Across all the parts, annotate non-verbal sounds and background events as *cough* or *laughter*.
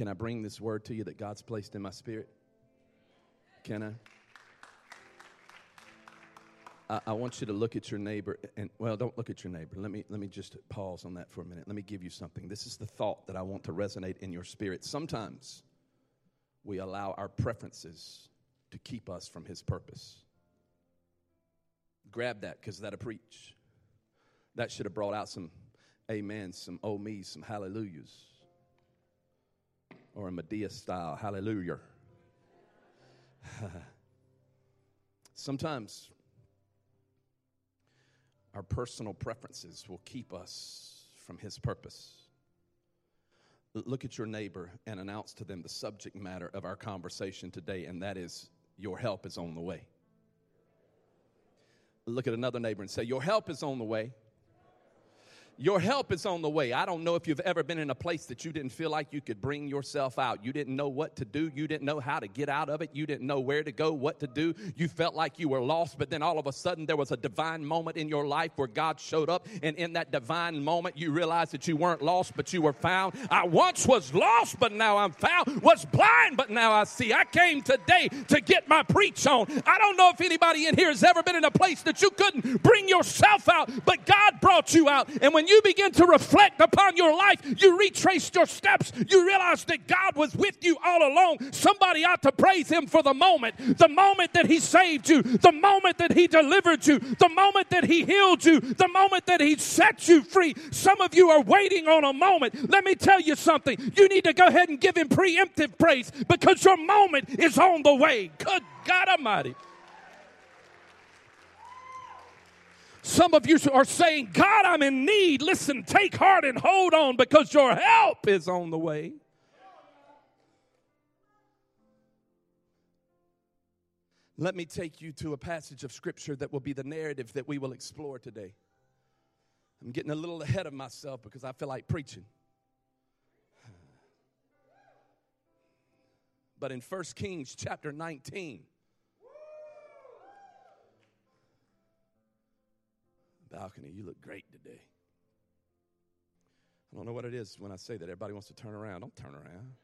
can I bring this word to you that God's placed in my spirit? Can I? I, want you to look at your neighbor and well, don't look at your neighbor. Let me let me just pause on that for a minute. Let me give you something. This is the thought that I want to resonate in your spirit. Sometimes we allow our preferences to keep us from his purpose. Grab that because that'll preach. That should have brought out some amens, some oh me, some hallelujahs. Or a Madea style hallelujah. *laughs* Sometimes our personal preferences will keep us from His purpose. Look at your neighbor and announce to them the subject matter of our conversation today, and that is your help is on the way. Look at another neighbor and say, Your help is on the way. Your help is on the way. I don't know if you've ever been in a place that you didn't feel like you could bring yourself out. You didn't know what to do. You didn't know how to get out of it. You didn't know where to go, what to do. You felt like you were lost, but then all of a sudden there was a divine moment in your life where God showed up. And in that divine moment, you realized that you weren't lost, but you were found. I once was lost, but now I'm found. Was blind, but now I see. I came today to get my preach on. I don't know if anybody in here has ever been in a place that you couldn't bring yourself out, but God brought you out. And when you begin to reflect upon your life, you retrace your steps, you realize that God was with you all along. Somebody ought to praise Him for the moment, the moment that He saved you, the moment that He delivered you, the moment that He healed you, the moment that He set you free. Some of you are waiting on a moment. Let me tell you something. You need to go ahead and give Him preemptive praise because your moment is on the way. Good God Almighty. Some of you are saying, God, I'm in need. Listen, take heart and hold on because your help is on the way. Let me take you to a passage of scripture that will be the narrative that we will explore today. I'm getting a little ahead of myself because I feel like preaching. But in 1 Kings chapter 19, balcony. You look great today. I don't know what it is when I say that. Everybody wants to turn around. Don't turn around.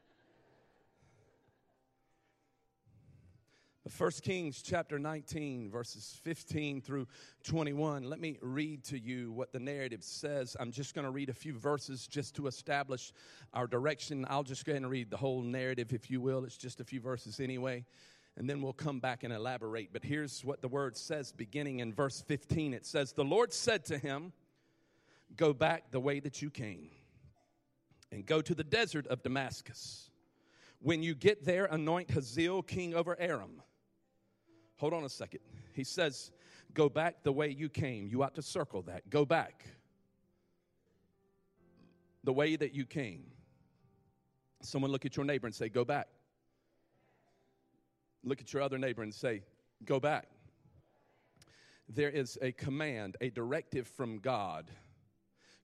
But 1 Kings chapter 19, verses 15 through 21. Let me read to you what the narrative says. I'm just going to read a few verses just to establish our direction. I'll just go ahead and read the whole narrative, if you will. It's just a few verses anyway and then we'll come back and elaborate. But here's what the word says beginning in verse 15 it says, The Lord said to him, Go back the way that you came, and go to the desert of Damascus. When you get there, anoint Hazael king over Aram. Hold on a second. He says, Go back the way you came. You ought to circle that. Go back the way that you came. Someone look at your neighbor and say, Go back. Look at your other neighbor and say, Go back. There is a command, a directive from God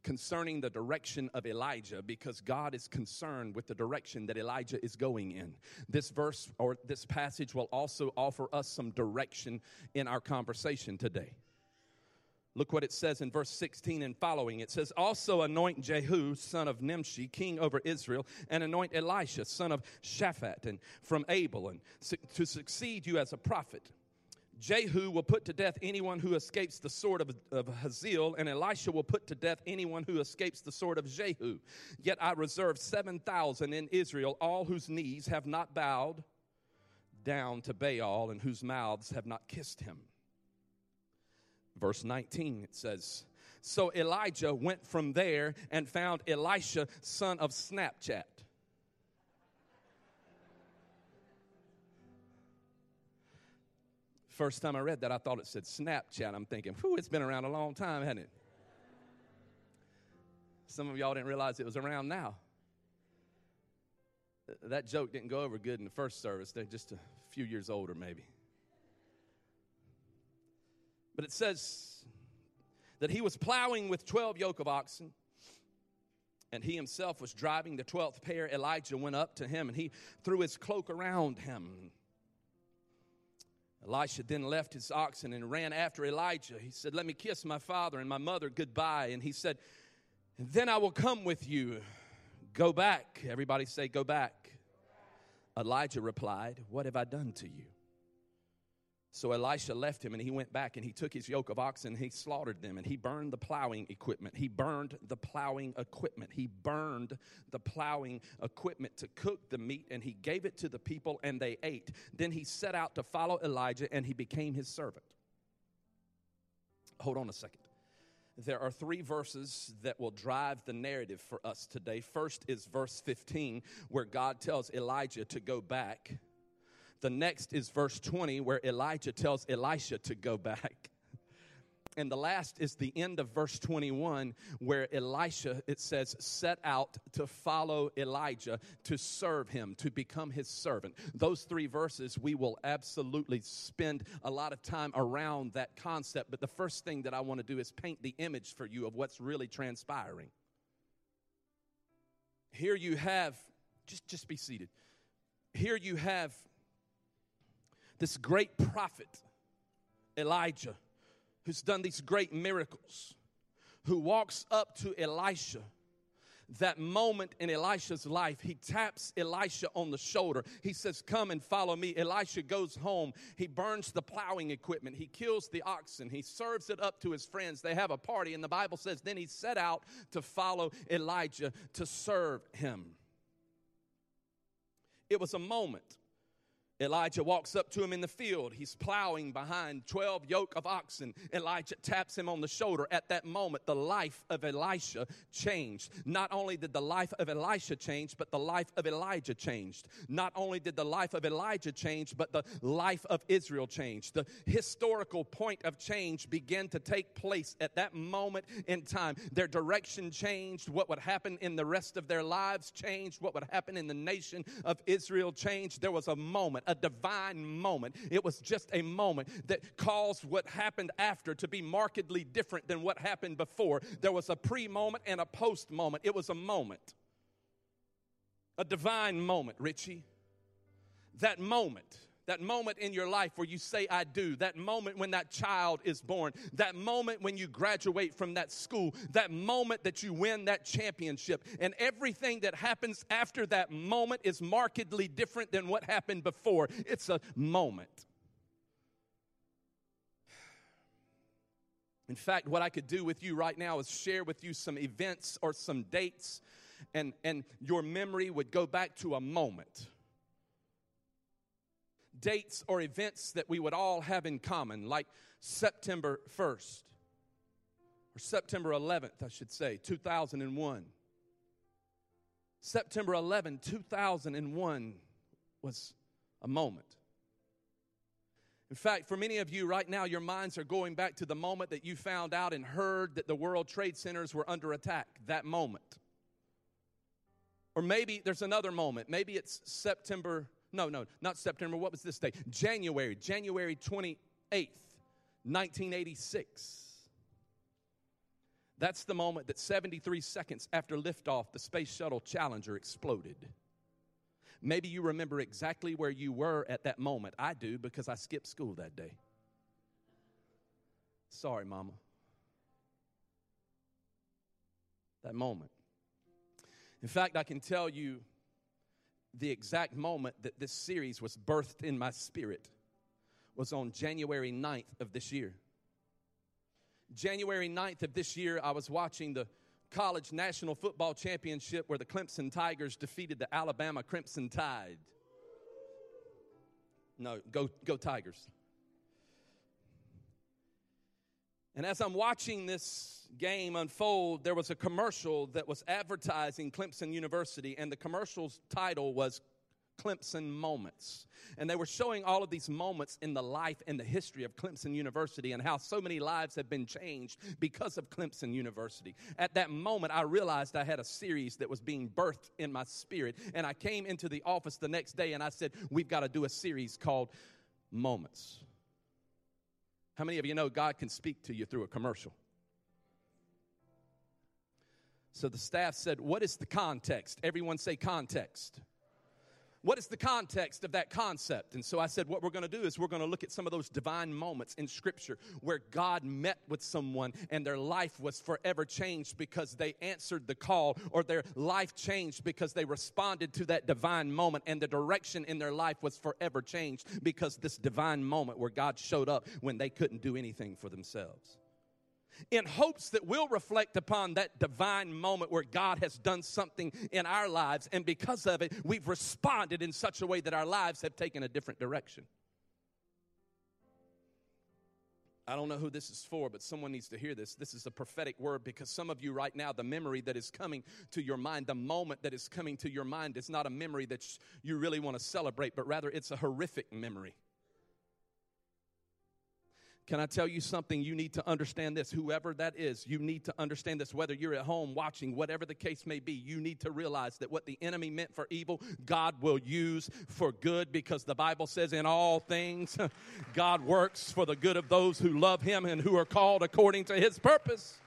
concerning the direction of Elijah because God is concerned with the direction that Elijah is going in. This verse or this passage will also offer us some direction in our conversation today. Look what it says in verse 16 and following. It says, Also anoint Jehu, son of Nimshi, king over Israel, and anoint Elisha, son of Shaphat, and from Abel, and to succeed you as a prophet. Jehu will put to death anyone who escapes the sword of, of Hazael, and Elisha will put to death anyone who escapes the sword of Jehu. Yet I reserve 7,000 in Israel, all whose knees have not bowed down to Baal, and whose mouths have not kissed him. Verse 19, it says, So Elijah went from there and found Elisha, son of Snapchat. First time I read that, I thought it said Snapchat. I'm thinking, whew, it's been around a long time, hasn't it? Some of y'all didn't realize it was around now. That joke didn't go over good in the first service. They're just a few years older, maybe. But it says that he was plowing with 12 yoke of oxen, and he himself was driving the 12th pair. Elijah went up to him and he threw his cloak around him. Elisha then left his oxen and ran after Elijah. He said, Let me kiss my father and my mother goodbye. And he said, Then I will come with you. Go back. Everybody say, Go back. Elijah replied, What have I done to you? So Elisha left him and he went back and he took his yoke of oxen and he slaughtered them and he burned the plowing equipment. He burned the plowing equipment. He burned the plowing equipment to cook the meat and he gave it to the people and they ate. Then he set out to follow Elijah and he became his servant. Hold on a second. There are three verses that will drive the narrative for us today. First is verse 15, where God tells Elijah to go back the next is verse 20, where Elijah tells Elisha to go back. *laughs* And the last is the end of verse 21, where Elisha, it says, set out to follow Elijah, to serve him, to become his servant. Those three verses, we will absolutely spend a lot of time around that concept. But the first thing that I want to do is paint the image for you of what's really transpiring. Here you have, just, just be seated. Here you have this great prophet, Elijah, who's done these great miracles, who walks up to Elisha. That moment in Elisha's life, he taps Elisha on the shoulder. He says, Come and follow me. Elisha goes home. He burns the plowing equipment. He kills the oxen. He serves it up to his friends. They have a party, and the Bible says, Then he set out to follow Elijah to serve him. It was a moment Elijah walks up to him in the field. He's plowing behind 12 yoke of oxen. Elijah taps him on the shoulder. At that moment, the life of Elisha changed. Not only did the life of Elisha change, but the life of Elijah changed. Not only did the life of Elijah change, but the life of Israel changed. The historical point of change began to take place at that moment in time. Their direction changed. What would happen in the rest of their lives changed. What would happen in the nation of Israel changed. There was a moment, a divine moment. It was just a moment that caused what happened after to be markedly different than what happened before. There was a pre moment and a post moment. It was a moment, a divine moment, Richie. That moment that moment in your life where you say, I do, that moment when that child is born, that moment when you graduate from that school, that moment that you win that championship, and everything that happens after that moment is markedly different than what happened before. It's a moment. In fact, what I could do with you right now is share with you some events or some dates, and, and your memory would go back to a moment dates or events that we would all have in common, like September 1st, or September 11th, I should say, 2001. September 11, 2001 was a moment. In fact, for many of you right now, your minds are going back to the moment that you found out and heard that the World Trade Centers were under attack, that moment. Or maybe there's another moment. Maybe it's September no, no, not September. What was this day? January, January 28th, 1986. That's the moment that 73 seconds after liftoff, the Space Shuttle Challenger exploded. Maybe you remember exactly where you were at that moment. I do because I skipped school that day. Sorry, Mama. That moment. In fact, I can tell you the exact moment that this series was birthed in my spirit was on January 9th of this year. January 9th of this year, I was watching the college national football championship where the Clemson Tigers defeated the Alabama Crimson Tide. No, go, go Tigers. And as I'm watching this game unfold, there was a commercial that was advertising Clemson University, and the commercial's title was Clemson Moments. And they were showing all of these moments in the life and the history of Clemson University and how so many lives have been changed because of Clemson University. At that moment, I realized I had a series that was being birthed in my spirit. And I came into the office the next day and I said, We've got to do a series called Moments. How many of you know God can speak to you through a commercial? So the staff said, What is the context? Everyone say context. What is the context of that concept? And so I said, what we're going to do is we're going to look at some of those divine moments in Scripture where God met with someone and their life was forever changed because they answered the call, or their life changed because they responded to that divine moment, and the direction in their life was forever changed because this divine moment where God showed up when they couldn't do anything for themselves in hopes that we'll reflect upon that divine moment where God has done something in our lives, and because of it, we've responded in such a way that our lives have taken a different direction. I don't know who this is for, but someone needs to hear this. This is a prophetic word because some of you right now, the memory that is coming to your mind, the moment that is coming to your mind, is not a memory that you really want to celebrate, but rather it's a horrific memory. Can I tell you something? You need to understand this. Whoever that is, you need to understand this. Whether you're at home watching, whatever the case may be, you need to realize that what the enemy meant for evil, God will use for good because the Bible says, in all things, *laughs* God works for the good of those who love Him and who are called according to His purpose.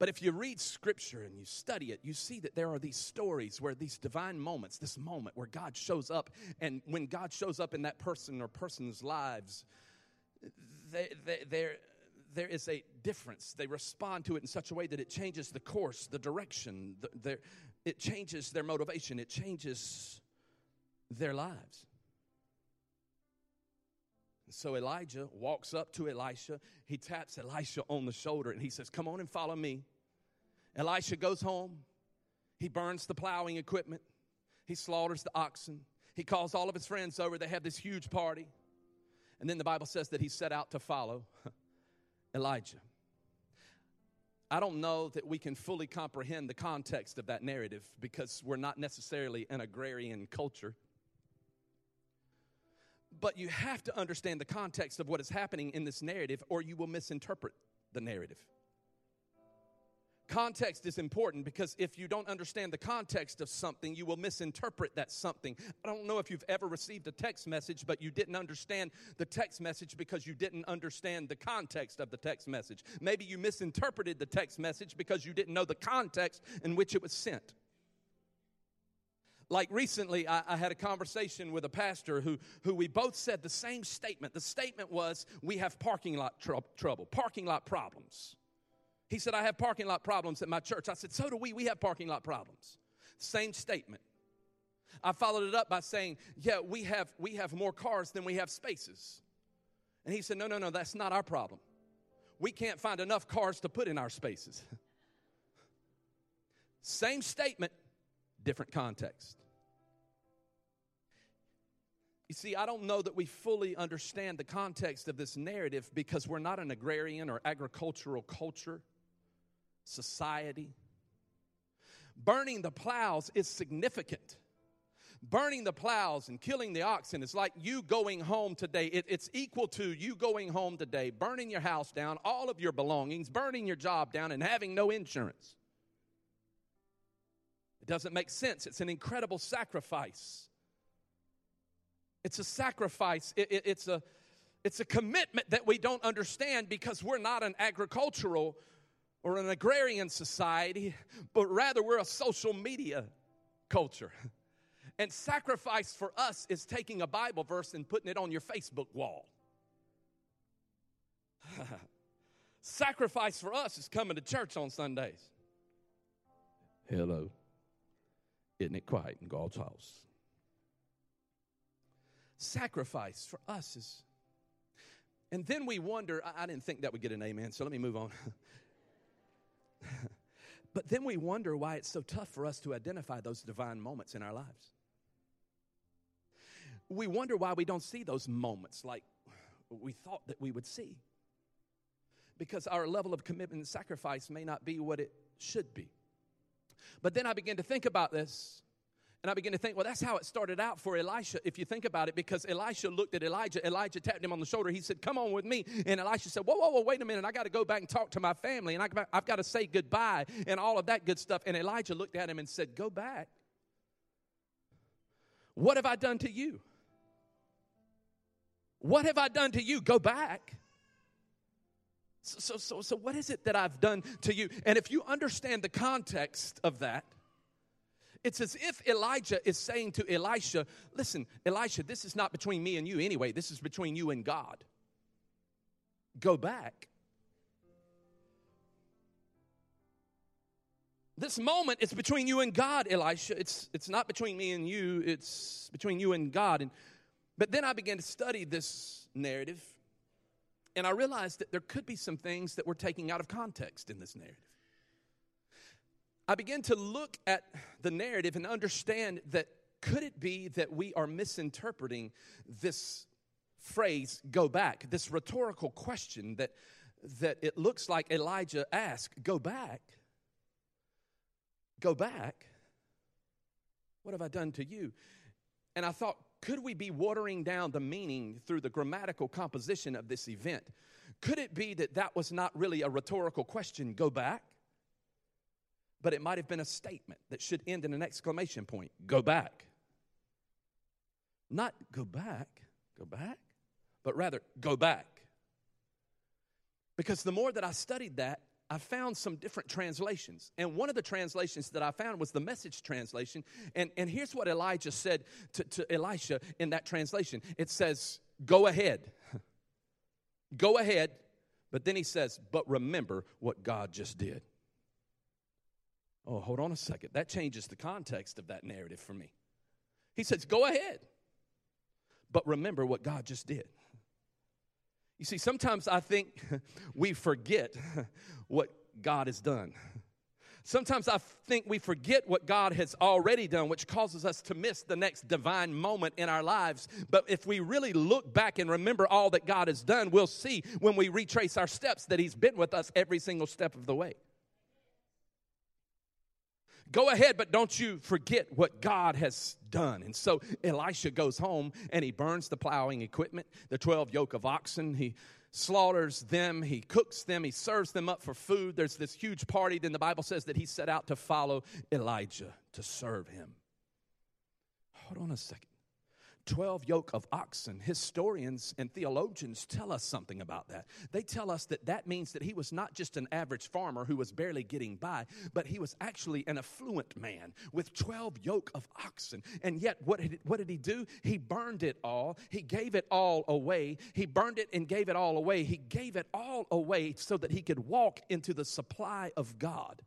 But if you read scripture and you study it, you see that there are these stories where these divine moments, this moment where God shows up, and when God shows up in that person or person's lives, they, they, there, there is a difference. They respond to it in such a way that it changes the course, the direction, the, it changes their motivation, it changes their lives. So Elijah walks up to Elisha. He taps Elisha on the shoulder and he says, Come on and follow me. Elisha goes home. He burns the plowing equipment. He slaughters the oxen. He calls all of his friends over. They have this huge party. And then the Bible says that he set out to follow *laughs* Elijah. I don't know that we can fully comprehend the context of that narrative because we're not necessarily an agrarian culture. But you have to understand the context of what is happening in this narrative, or you will misinterpret the narrative. Context is important because if you don't understand the context of something, you will misinterpret that something. I don't know if you've ever received a text message, but you didn't understand the text message because you didn't understand the context of the text message. Maybe you misinterpreted the text message because you didn't know the context in which it was sent. Like recently, I, I, had a conversation with a pastor who, who we both said the same statement. The statement was, We have parking lot tr- trouble, parking lot problems. He said, I have parking lot problems at my church. I said, So do we. We have parking lot problems. Same statement. I followed it up by saying, Yeah, we have, we have more cars than we have spaces. And he said, No, no, no, that's not our problem. We can't find enough cars to put in our spaces. *laughs* Same statement, different context. You see, I don't know that we fully understand the context of this narrative because we're not an agrarian or agricultural culture, society. Burning the plows is significant. Burning the plows and killing the oxen is like you going home today. It, it's equal to you going home today, burning your house down, all of your belongings, burning your job down, and having no insurance. It doesn't make sense. It's an incredible sacrifice. It's a sacrifice. It, it, it's, a, it's a commitment that we don't understand because we're not an agricultural or an agrarian society, but rather we're a social media culture. And sacrifice for us is taking a Bible verse and putting it on your Facebook wall. *laughs* sacrifice for us is coming to church on Sundays. Hello. Isn't it quiet in God's house? sacrifice for us is. And then we wonder, I, I didn't think that would get an amen, so let me move on. *laughs* but then we wonder why it's so tough for us to identify those divine moments in our lives. We wonder why we don't see those moments like we thought that we would see. Because our level of commitment and sacrifice may not be what it should be. But then I began to think about this and I began to think, well, that's how it started out for Elisha, if you think about it, because Elisha looked at Elijah. Elijah tapped him on the shoulder. He said, Come on with me. And Elisha said, Whoa, whoa, whoa, wait a minute. I got to go back and talk to my family, and I've got to say goodbye, and all of that good stuff. And Elijah looked at him and said, Go back. What have I done to you? What have I done to you? Go back. So, so, so, what is it that I've done to you? And if you understand the context of that, It's as if Elijah is saying to Elisha, Listen, Elisha, this is not between me and you anyway. This is between you and God. Go back. This moment is between you and God, Elisha. It's, it's not between me and you, it's between you and God. And, but then I began to study this narrative, and I realized that there could be some things that we're taking out of context in this narrative. I began to look at the narrative and understand that could it be that we are misinterpreting this phrase, go back, this rhetorical question that, that it looks like Elijah asked, go back? Go back? What have I done to you? And I thought, could we be watering down the meaning through the grammatical composition of this event? Could it be that that was not really a rhetorical question, go back? but it might have been a statement that should end in an exclamation point go back. Not go back, go back, but rather go back. Because the more that I studied that, I found some different translations. And one of the translations that I found was the message translation. And, and here's what Elijah said to, to Elisha in that translation it says, Go ahead. *laughs* Go ahead. But then he says, But remember what God just did. Oh, hold on a second. That changes the context of that narrative for me. He says, Go ahead, but remember what God just did. You see, sometimes I think *laughs* we forget *laughs* what God has done. Sometimes I think we forget what God has already done, which causes us to miss the next divine moment in our lives. But if we really look back and remember all that God has done, we'll see when we retrace our steps that He's been with us every single step of the way. Go ahead, but don't you forget what God has done. And so Elisha goes home and he burns the plowing equipment, the 12 yoke of oxen. He slaughters them, he cooks them, he serves them up for food. There's this huge party. Then the Bible says that he set out to follow Elijah to serve him. Hold on a second. 12 yoke of oxen. Historians and theologians tell us something about that. They tell us that that means that he was not just an average farmer who was barely getting by, but he was actually an affluent man with 12 yoke of oxen. And yet, what did, what did he do? He burned it all. He gave it all away. He burned it and gave it all away. He gave it all away so that he could walk into the supply of God.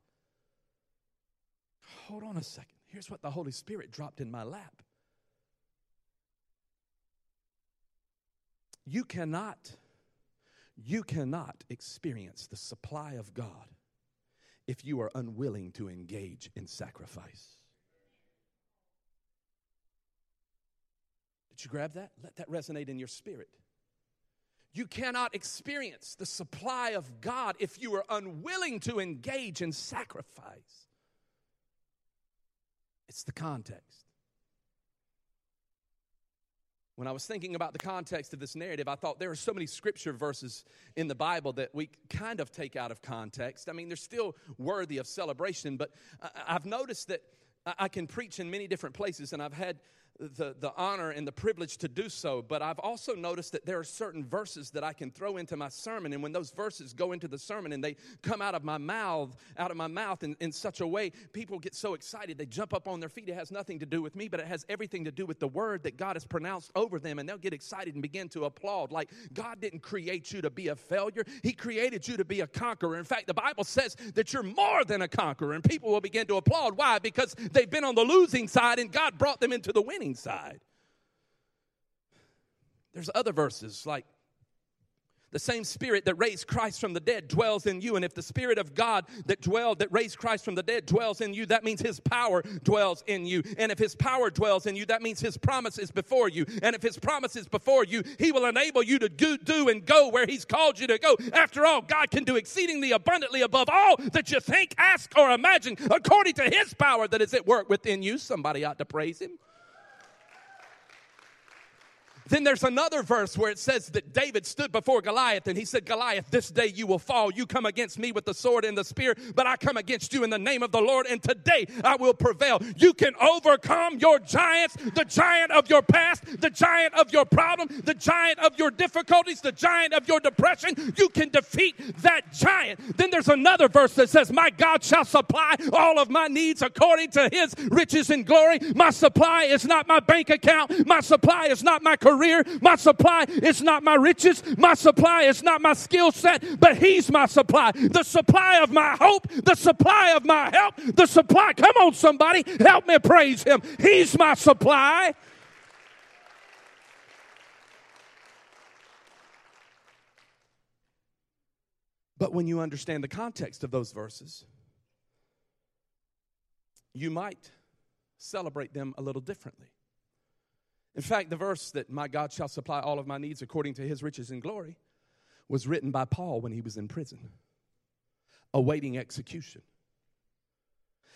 Hold on a second. Here's what the Holy Spirit dropped in my lap. You cannot, you cannot experience the supply of God if you are unwilling to engage in sacrifice. Did you grab that? Let that resonate in your spirit. You cannot experience the supply of God if you are unwilling to engage in sacrifice. It's the context. When I was thinking about the context of this narrative, I thought there are so many scripture verses in the Bible that we kind of take out of context. I mean, they're still worthy of celebration, but I've noticed that I can preach in many different places, and I've had the, the honor and the privilege to do so, but I've also noticed that there are certain verses that I can throw into my sermon, and when those verses go into the sermon and they come out of my mouth, out of my mouth in, in such a way, people get so excited they jump up on their feet. It has nothing to do with me, but it has everything to do with the word that God has pronounced over them, and they'll get excited and begin to applaud. Like God didn't create you to be a failure, He created you to be a conqueror. In fact, the Bible says that you're more than a conqueror, and people will begin to applaud. Why? Because they've been on the losing side and God brought them into the winning winning side. There's other verses like the same spirit that raised Christ from the dead dwells in you. And if the spirit of God that dwelled, that raised Christ from the dead dwells in you, that means his power dwells in you. And if his power dwells in you, that means his promise is before you. And if his promise is before you, he will enable you to do, do and go where he's called you to go. After all, God can do exceedingly abundantly above all that you think, ask, or imagine according to his power that is at work within you. Somebody ought to praise him. Then there's another verse where it says that David stood before Goliath and he said, Goliath, this day you will fall. You come against me with the sword and the spear, but I come against you in the name of the Lord, and today I will prevail. You can overcome your giants, the giant of your past, the giant of your problem, the giant of your difficulties, the giant of your depression. You can defeat that giant. Then there's another verse that says, My God shall supply all of my needs according to his riches and glory. My supply is not my bank account, my supply is not my career career. My supply is not my riches. My supply is not my skill set, but He's my supply. The supply of my hope, the supply of my help, the supply. Come on, somebody, help me praise Him. He's my supply. But when you understand the context of those verses, you might celebrate them a little differently. In fact, the verse that my God shall supply all of my needs according to his riches and glory was written by Paul when he was in prison, awaiting execution.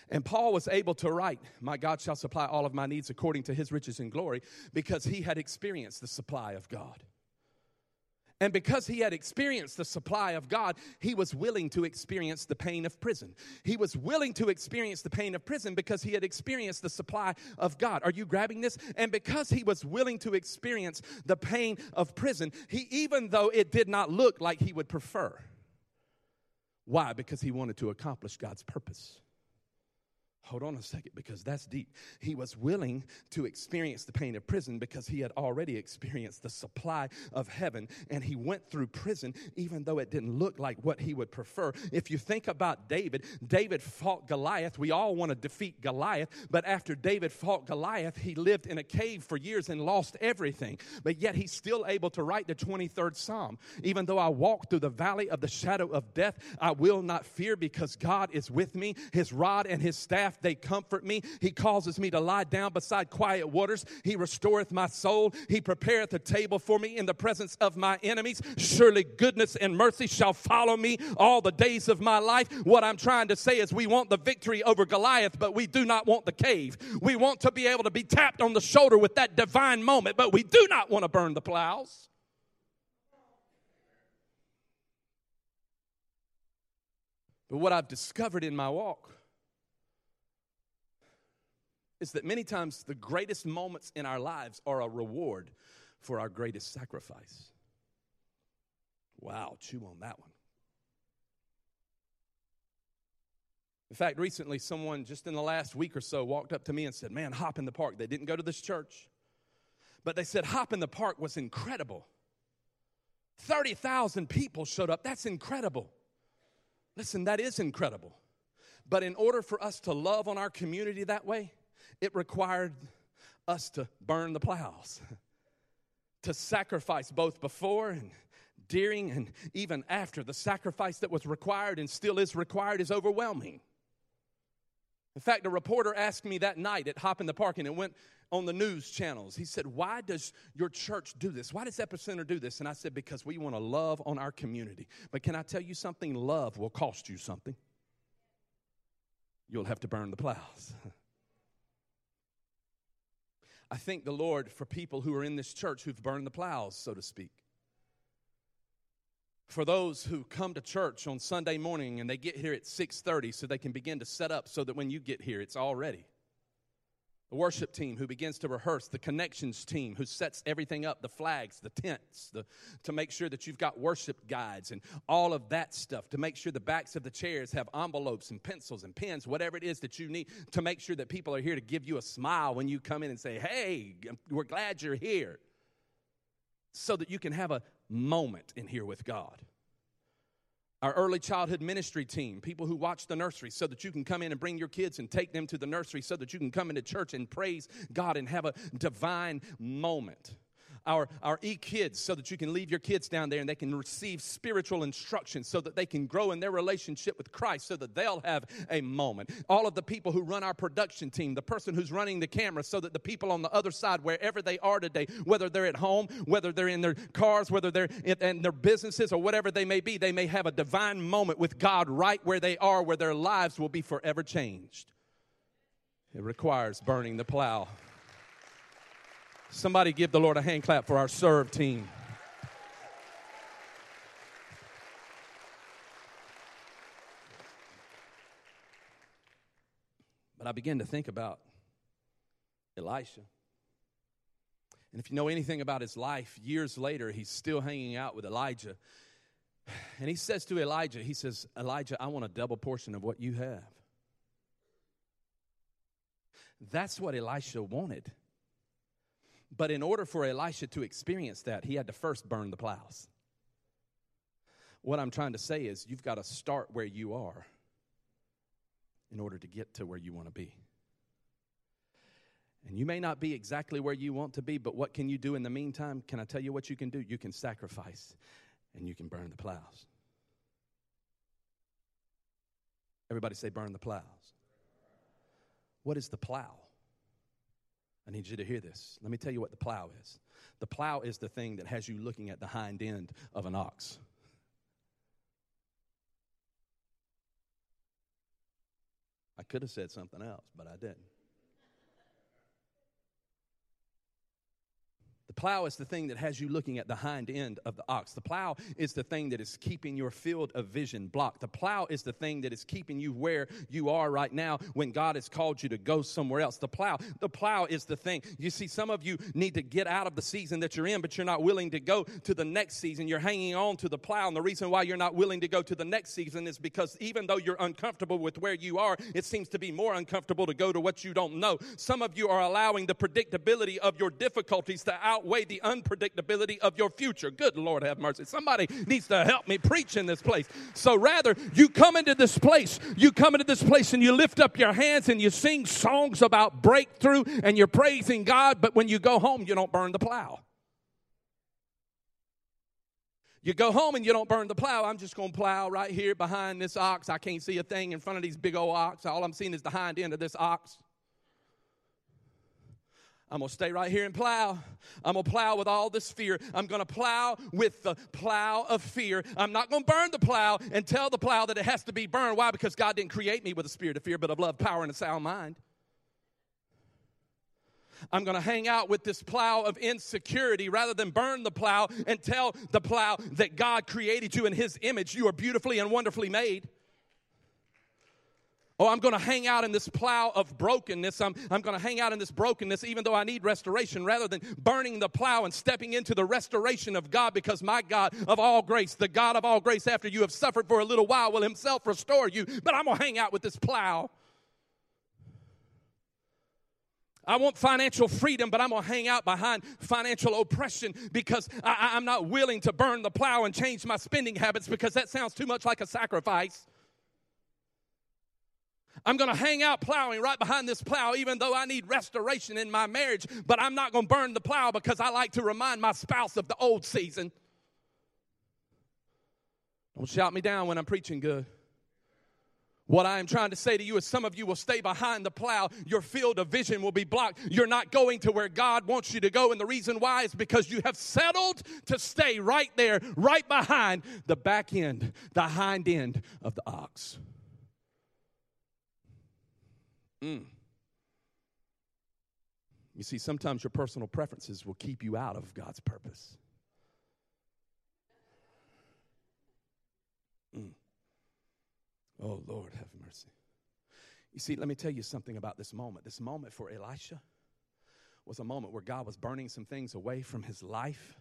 And Paul was able to write, My God shall supply all of my needs according to his riches and glory, because he had experienced the supply of God. And because he had experienced the supply of God, he was willing to experience the pain of prison. He was willing to experience the pain of prison because he had experienced the supply of God. Are you grabbing this? And because he was willing to experience the pain of prison, he even though it did not look like he would prefer. Why? Because he wanted to accomplish God's purpose. Hold on a second, because that's deep. He was willing to experience the pain of prison because he had already experienced the supply of heaven, and he went through prison even though it didn't look like what he would prefer. If you think about David, David fought Goliath. We all want to defeat Goliath, but after David fought Goliath, he lived in a cave for years and lost everything. But yet he's still able to write the 23rd Psalm. Even though I walk through the valley of the shadow of death, I will not fear because God is with me. His rod and his staff they comfort me. He causes me to lie down beside quiet waters. He restoreth my soul. He prepareth a table for me in the presence of my enemies. Surely goodness and mercy shall follow me all the days of my life. What I'm trying to say is we want the victory over Goliath, but we do not want the cave. We want to be able to be tapped on the shoulder with that divine moment, but we do not want to burn the plows. But what I've discovered in my walk is that many times the greatest moments in our lives are a reward for our greatest sacrifice. Wow, chew on that one. In fact, recently, someone just in the last week or so walked up to me and said, Man, Hop in the Park. They didn't go to this church, but they said Hop in the Park was incredible. 30,000 people showed up. That's incredible. Listen, that is incredible. But in order for us to love on our community that way, it required us to burn the plows, *laughs* to sacrifice both before and during and even after. The sacrifice that was required and still is required is overwhelming. In fact, a reporter asked me that night at Hop in the Park, and it went on the news channels. He said, Why does your church do this? Why does Epicenter do this? And I said, Because we want to love on our community. But can I tell you something? Love will cost you something. You'll have to burn the plows. *laughs* I thank the Lord for people who are in this church who've burned the plows, so to speak. For those who come to church on Sunday morning and they get here at 6:30 so they can begin to set up so that when you get here it's all ready the worship team who begins to rehearse, the connections team who sets everything up, the flags, the tents, the, to make sure that you've got worship guides and all of that stuff, to make sure the backs of the chairs have envelopes and pencils and pens, whatever it is that you need, to make sure that people are here to give you a smile when you come in and say, Hey, we're glad you're here, so that you can have a moment in here with God our early childhood ministry team, people who watch the nursery, so that you can come in and bring your kids and take them to the nursery, so that you can come into church and praise God and have a divine moment our, our e-kids so that you can leave your kids down there and they can receive spiritual instruction so that they can grow in their relationship with Christ so that they'll have a moment. All of the people who run our production team, the person who's running the camera so that the people on the other side, wherever they are today, whether they're at home, whether they're in their cars, whether they're in their businesses or whatever they may be, they may have a divine moment with God right where they are, where their lives will be forever changed. It requires burning the plow. Somebody give the Lord a hand clap for our serve team. But I began to think about Elisha. And if you know anything about his life, years later, he's still hanging out with Elijah. And he says to Elijah, he says, Elijah, I want a double portion of what you have. That's what Elisha wanted. But in order for Elisha to experience that, he had to first burn the plows. What I'm trying to say is, you've got to start where you are in order to get to where you want to be. And you may not be exactly where you want to be, but what can you do in the meantime? Can I tell you what you can do? You can sacrifice and you can burn the plows. Everybody say, burn the plows. What is the plow? I need you to hear this. Let me tell you what the plow is. The plow is the thing that has you looking at the hind end of an ox. I could have said something else, but I didn't. Plow is the thing that has you looking at the hind end of the ox. The plow is the thing that is keeping your field of vision blocked. The plow is the thing that is keeping you where you are right now when God has called you to go somewhere else. The plow, the plow is the thing. You see, some of you need to get out of the season that you're in, but you're not willing to go to the next season. You're hanging on to the plow. And the reason why you're not willing to go to the next season is because even though you're uncomfortable with where you are, it seems to be more uncomfortable to go to what you don't know. Some of you are allowing the predictability of your difficulties to out outweigh the unpredictability of your future. Good Lord, have mercy. Somebody needs to help me preach in this place. So rather, you come into this place, you come into this place and you lift up your hands and you sing songs about breakthrough and you're praising God, but when you go home, you don't burn the plow. You go home and you don't burn the plow. I'm just going to plow right here behind this ox. I can't see a thing in front of these big old ox. All I'm seeing is the hind end of this ox. I'm going to stay right here and plow. I'm going to plow with all this fear. I'm going to plow with the plow of fear. I'm not going to burn the plow and tell the plow that it has to be burned. Why? Because God didn't create me with a spirit of fear, but of love, power, and a sound mind. I'm going to hang out with this plow of insecurity rather than burn the plow and tell the plow that God created you in His image. You are beautifully and wonderfully made. Oh, I'm going to hang out in this plow of brokenness. I'm, I'm going to hang out in this brokenness even though I need restoration rather than burning the plow and stepping into the restoration of God because my God of all grace, the God of all grace, after you have suffered for a little while, will himself restore you. But I'm going to hang out with this plow. I want financial freedom, but I'm going to hang out behind financial oppression because I, I'm not willing to burn the plow and change my spending habits because that sounds too much like a sacrifice. I'm going to hang out plowing right behind this plow, even though I need restoration in my marriage, but I'm not going to burn the plow because I like to remind my spouse of the old season. Don't shout me down when I'm preaching good. What I am trying to say to you is some of you will stay behind the plow. Your field of vision will be blocked. You're not going to where God wants you to go. And the reason why is because you have settled to stay right there, right behind the back end, the hind end of the ox. Mm. You see, sometimes your personal preferences will keep you out of God's purpose. Mm. Oh, Lord, have mercy. You see, let me tell you something about this moment. This moment for Elisha was a moment where God was burning some things away from his life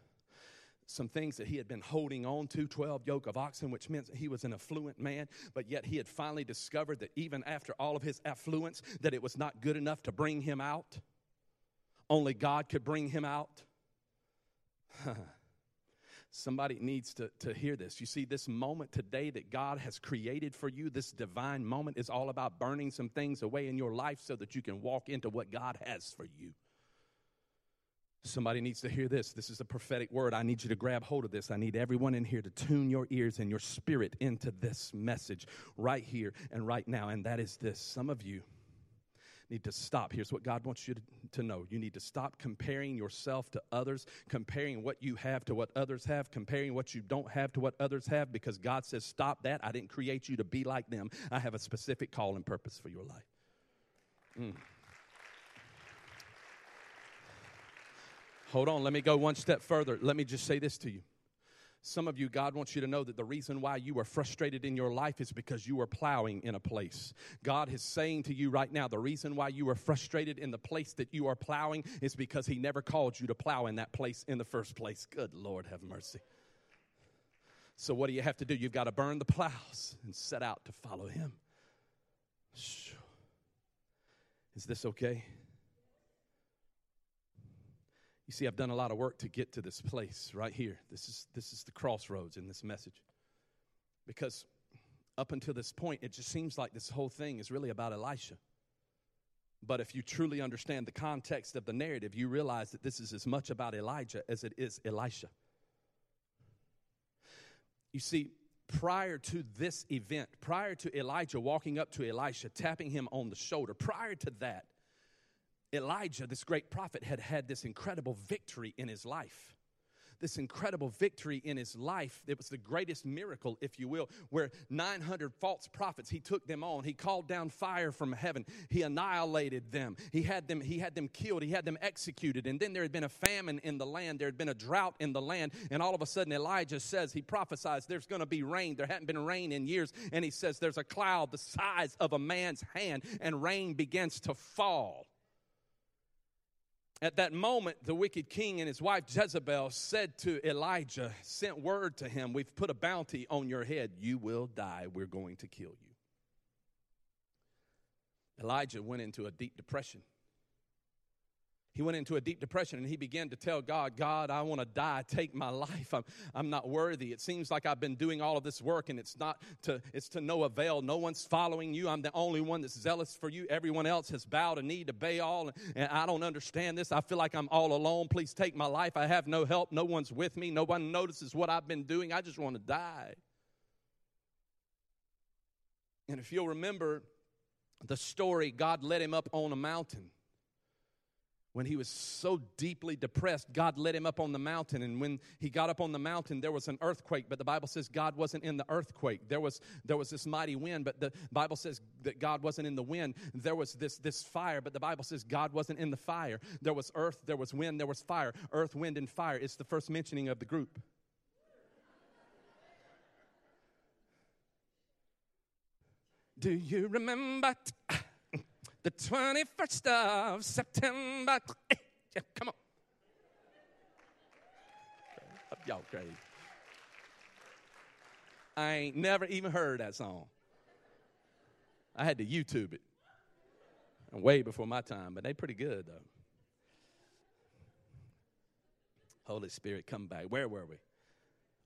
some things that he had been holding on to 12 yoke of oxen, which meant he was an affluent man, but yet he had finally discovered that even after all of his affluence, that it was not good enough to bring him out. Only God could bring him out. *laughs* Somebody needs to, to hear this. You see, this moment today that God has created for you, this divine moment, is all about burning some things away in your life so that you can walk into what God has for you. Somebody needs to hear this. This is a prophetic word. I need you to grab hold of this. I need everyone in here to tune your ears and your spirit into this message right here and right now. And that is this. Some of you need to stop. Here's what God wants you to, to, know you need to stop comparing yourself to others, comparing what you have to what others have, comparing what you don't have to what others have, because God says, Stop that. I didn't create you to be like them. I have a specific call and purpose for your life. Mm. Hold on, let me go one step further. Let me just say this to you. Some of you, God wants you to know that the reason why you are frustrated in your life is because you are plowing in a place. God is saying to you right now, the reason why you are frustrated in the place that you are plowing is because He never called you to plow in that place in the first place. Good Lord, have mercy. So, what do you have to do? You've got to burn the plows and set out to follow Him. Is this okay? You see, I've done a lot of work to get to this place right here. This is, this is the crossroads in this message. Because up until this point, it just seems like this whole thing is really about Elisha. But if you truly understand the context of the narrative, you realize that this is as much about Elijah as it is Elisha. You see, prior to this event, prior to Elijah walking up to Elisha, tapping him on the shoulder, prior to that, Elijah, this great prophet, had had this incredible victory in his life. This incredible victory in his life. It was the greatest miracle, if you will, where 900 false prophets, he took them on. He called down fire from heaven. He annihilated them. He had them, he had them killed. He had them executed. And then there had been a famine in the land. There had been a drought in the land. And all of a sudden, Elijah says, he prophesies, there's going to be rain. There hadn't been rain in years. And he says, there's a cloud the size of a man's hand, and rain begins to fall. At that moment, the wicked king and his wife Jezebel said to Elijah, sent word to him, We've put a bounty on your head. You will die. We're going to kill you. Elijah went into a deep depression he went into a deep depression and he began to tell God, God, I want to die. Take my life. I'm, I'm not worthy. It seems like I've been doing all of this work and it's not to, it's to no avail. No one's following you. I'm the only one that's zealous for you. Everyone else has bowed a knee to Baal and, and I don't understand this. I feel like I'm all alone. Please take my life. I have no help. No one's with me. No one notices what I've been doing. I just want to die. And if you'll remember the story, God led him up on a mountain when he was so deeply depressed, God led him up on the mountain. And when he got up on the mountain, there was an earthquake. But the Bible says God wasn't in the earthquake. There was, there was this mighty wind, but the Bible says that God wasn't in the wind. There was this, this fire, but the Bible says God wasn't in the fire. There was earth, there was wind, there was fire. Earth, wind, and fire. It's the first mentioning of the group. Do you remember? The 21st of September. Eh, yeah, come on. Y'all crazy. I ain't never even heard that song. I had to YouTube it. Way before my time, but they pretty good though. Holy Spirit, come back. Where were we?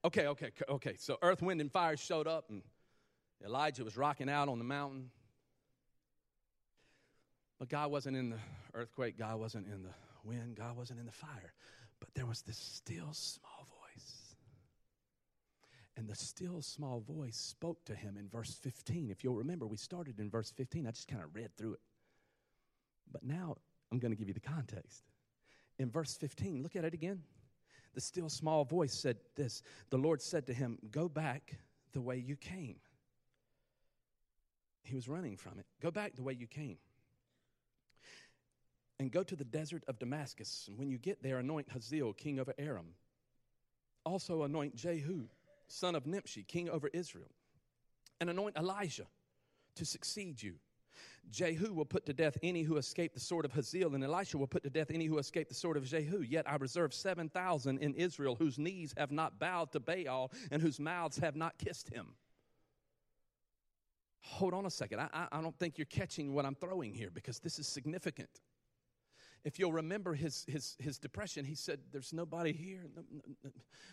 Okay, okay, okay. So earth, wind, and fire showed up, and Elijah was rocking out on the mountain. But God wasn't in the earthquake, God wasn't in the wind, God wasn't in the fire. But there was this still small voice. And the still small voice spoke to him in verse 15. If you'll remember, we started in verse 15. I just kind of read through it. But now I'm going to give you the context. In verse 15, look at it again. The still small voice said this The Lord said to him, Go back the way you came. He was running from it. Go back the way you came and go to the desert of Damascus. And when you get there, anoint Hazael, king over Aram. Also anoint Jehu, son of Nimshi, king over Israel. And anoint Elijah to succeed you. Jehu will put to death any who escape the sword of Hazael, and Elisha will put to death any who escape the sword of Jehu. Yet I reserve 7,000 in Israel whose knees have not bowed to Baal and whose mouths have not kissed him. Hold on a second. I, I, I don't think you're catching what I'm throwing here because this is significant if you'll remember his, his, his depression, he said, There's nobody here.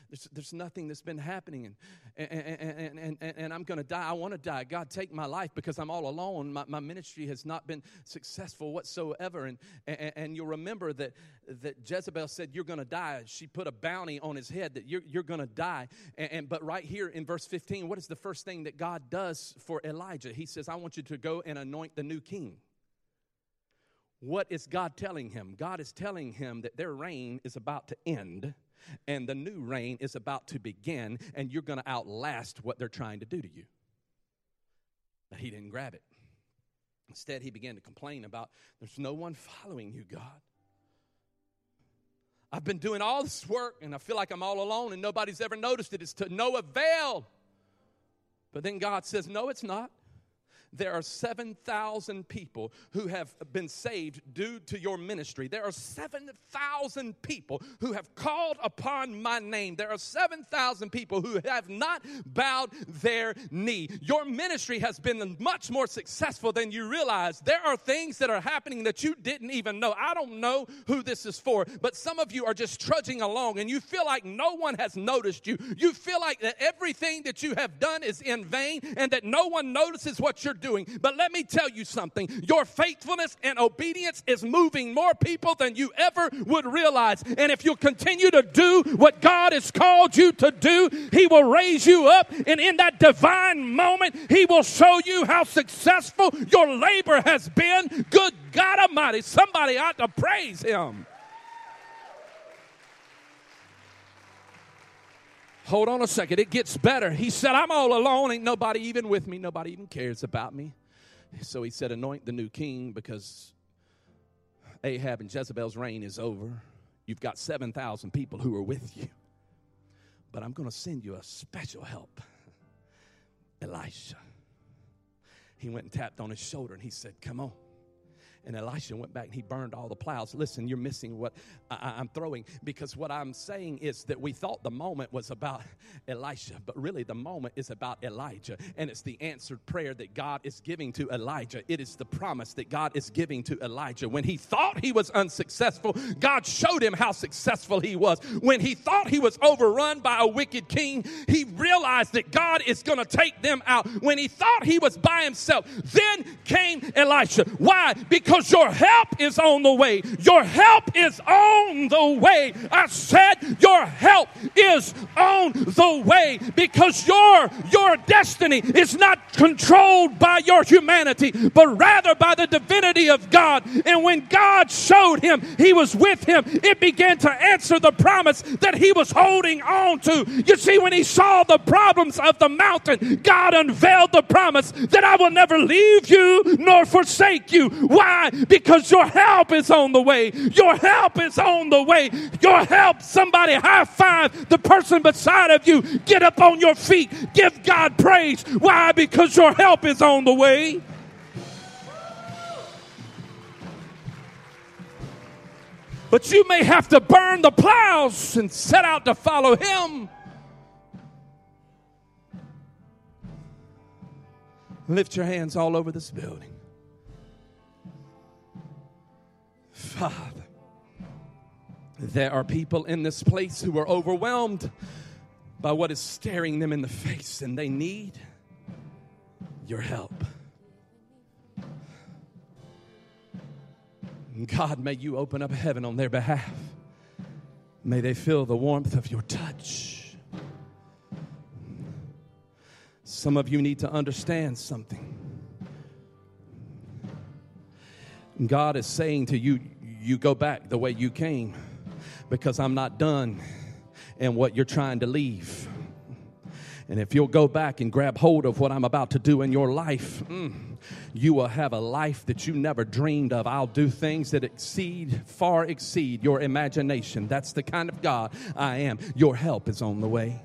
There's, there's nothing that's been happening. And, and, and, and, and I'm going to die. I want to die. God, take my life because I'm all alone. My, my ministry has not been successful whatsoever. And, and, and you'll remember that, that Jezebel said, You're going to die. She put a bounty on his head that you're, you're going to die. And, and, but right here in verse 15, what is the first thing that God does for Elijah? He says, I want you to go and anoint the new king. What is God telling him? God is telling him that their reign is about to end and the new reign is about to begin, and you're going to outlast what they're trying to do to you. But he didn't grab it. Instead, he began to complain about there's no one following you, God. I've been doing all this work and I feel like I'm all alone and nobody's ever noticed it. It's to no avail. But then God says, No, it's not there are 7,000 people who have been saved due to your ministry. There are 7,000 people who have called upon my name. There are 7,000 people who have not bowed their knee. Your ministry has been much more successful than you realize. There are things that are happening that you didn't even know. I don't know who this is for, but some of you are just trudging along and you feel like no one has noticed you. You feel like that everything that you have done is in vain and that no one notices what you're doing. But let me tell you something your faithfulness and obedience is moving more people than you ever would realize. And if you'll continue to do what God has called you to do, He will raise you up. And in that divine moment, He will show you how successful your labor has been. Good God Almighty, somebody ought to praise Him. Hold on a second. It gets better. He said, I'm all alone. Ain't nobody even with me. Nobody even cares about me. So he said, Anoint the new king because Ahab and Jezebel's reign is over. You've got 7,000 people who are with you. But I'm going to send you a special help Elisha. He went and tapped on his shoulder and he said, Come on. And Elisha went back and he burned all the plows. Listen, you're missing what I, am throwing because what I'm saying is that we thought the moment was about Elisha, but really the moment is about Elijah. And it's the answered prayer that God is giving to Elijah. It is the promise that God is giving to Elijah. When he thought he was unsuccessful, God showed him how successful he was. When he thought he was overrun by a wicked king, he realized that God is going to take them out. When he thought he was by himself, then came Elisha. Why? Because because your help is on the way. Your help is on the way. I said your help is on the way because your your destiny is not controlled by your humanity, but rather by the divinity of God. And when God showed him he was with him, it began to answer the promise that he was holding on to. You see, when he saw the problems of the mountain, God unveiled the promise that I will never leave you nor forsake you. Why? Because your help is on the way. Your help is on the way. Your help, somebody high five the person beside of you. Get up on your feet. Give God praise. Why? Because your help is on the way. But you may have to burn the plows and set out to follow him. Lift your hands all over this building. Father, there are people in this place who are overwhelmed by what is staring them in the face, and they need your help. God, may you open up heaven on their behalf. May they feel the warmth of your touch. Some of you need to understand something. God is saying to you, you go back the way you came because I'm not done in what you're trying to leave. And if you'll go back and grab hold of what I'm about to do in your life, mm, you will have a life that you never dreamed of. I'll do things that exceed, far exceed your imagination. That's the kind of God I am. Your help is on the way.